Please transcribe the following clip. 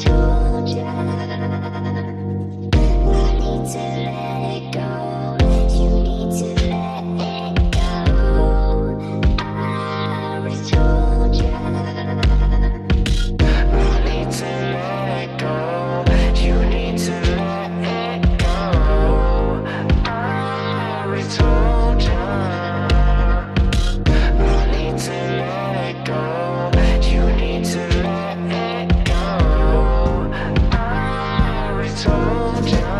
to told